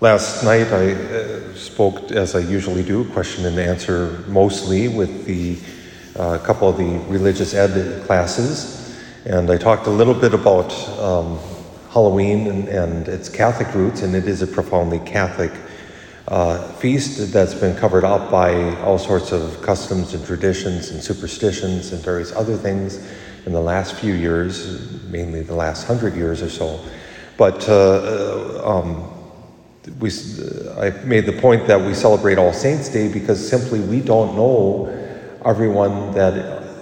Last night I uh, spoke, as I usually do, question and answer mostly with the uh, couple of the religious ed classes, and I talked a little bit about um, Halloween and, and, its Catholic roots, and it is a profoundly Catholic uh, feast that's been covered up by all sorts of customs and traditions and superstitions and various other things in the last few years, mainly the last hundred years or so. But uh, uh um, we, I made the point that we celebrate All Saints' Day because simply we don't know everyone that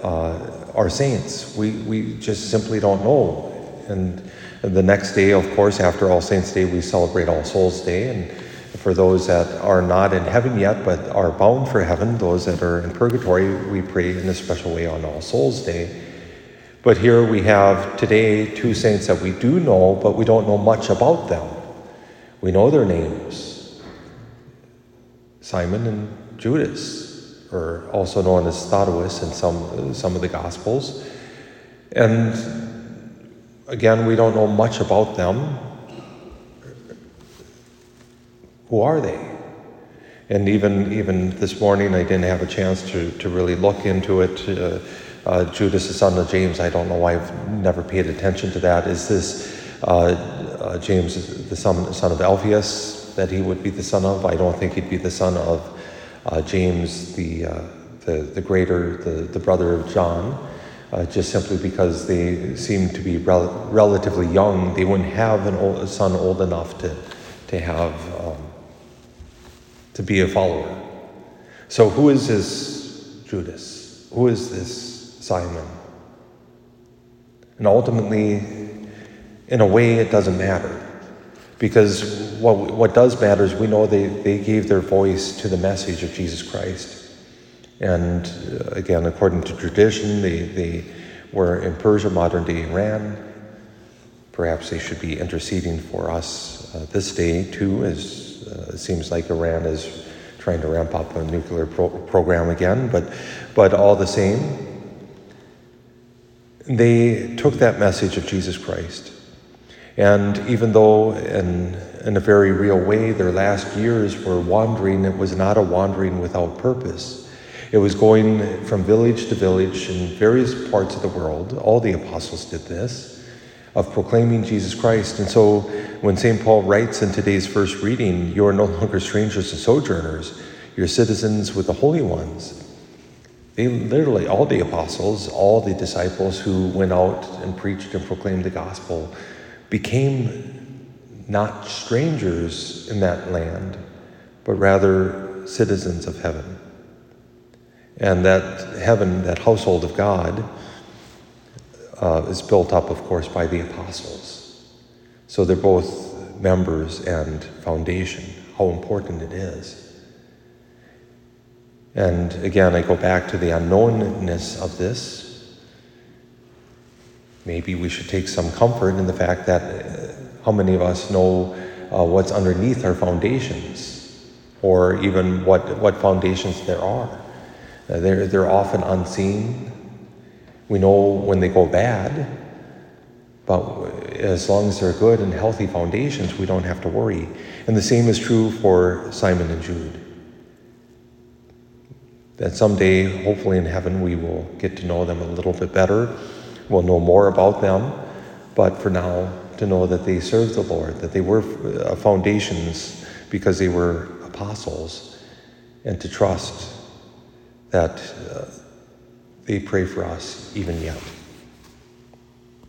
uh, are saints. We, we just simply don't know. And the next day, of course, after All Saints' Day, we celebrate All Souls' Day. And for those that are not in heaven yet but are bound for heaven, those that are in purgatory, we pray in a special way on All Souls' Day. But here we have today two saints that we do know, but we don't know much about them. We know their names Simon and Judas, or also known as Thaddeus in some, some of the Gospels. And again, we don't know much about them. Who are they? And even, even this morning, I didn't have a chance to, to really look into it. Uh, uh, Judas, the son of James, I don't know why I've never paid attention to that. Is this uh, uh, James, the son, son of Alphaeus, that he would be the son of. I don't think he'd be the son of uh, James, the, uh, the, the greater, the, the brother of John, uh, just simply because they seem to be rel- relatively young. They wouldn't have an old, a son old enough to, to have, um, to be a follower. So who is this Judas? Who is this Simon? And ultimately, in a way, it doesn't matter. Because what, what does matter is we know they, they gave their voice to the message of Jesus Christ. And uh, again, according to tradition, they, they were in Persia, modern day Iran. Perhaps they should be interceding for us uh, this day, too, as uh, it seems like Iran is trying to ramp up a nuclear pro- program again. But, but all the same, they took that message of Jesus Christ and even though, in, in a very real way, their last years were wandering, it was not a wandering without purpose. It was going from village to village in various parts of the world. All the apostles did this, of proclaiming Jesus Christ. And so when St. Paul writes in today's first reading, You are no longer strangers and sojourners, you're citizens with the holy ones. They literally, all the apostles, all the disciples who went out and preached and proclaimed the gospel, became not strangers in that land, but rather citizens of heaven. And that heaven, that household of God, uh, is built up, of course, by the apostles. So they're both members and foundation, how important it is. And again, I go back to the unknownness of this maybe we should take some comfort in the fact that uh, how many of us know uh, what's underneath our foundations, or even what, what foundations there are. Uh, they're, they're often unseen. We know when they go bad, but as long as they're good and healthy foundations, we don't have to worry. And the same is true for Simon and Jude. That someday, hopefully in heaven, we will get to know them a little bit better We'll know more about them, but for now, to know that they served the Lord, that they were uh, foundations because they were apostles, and to trust that uh, they pray for us even yet.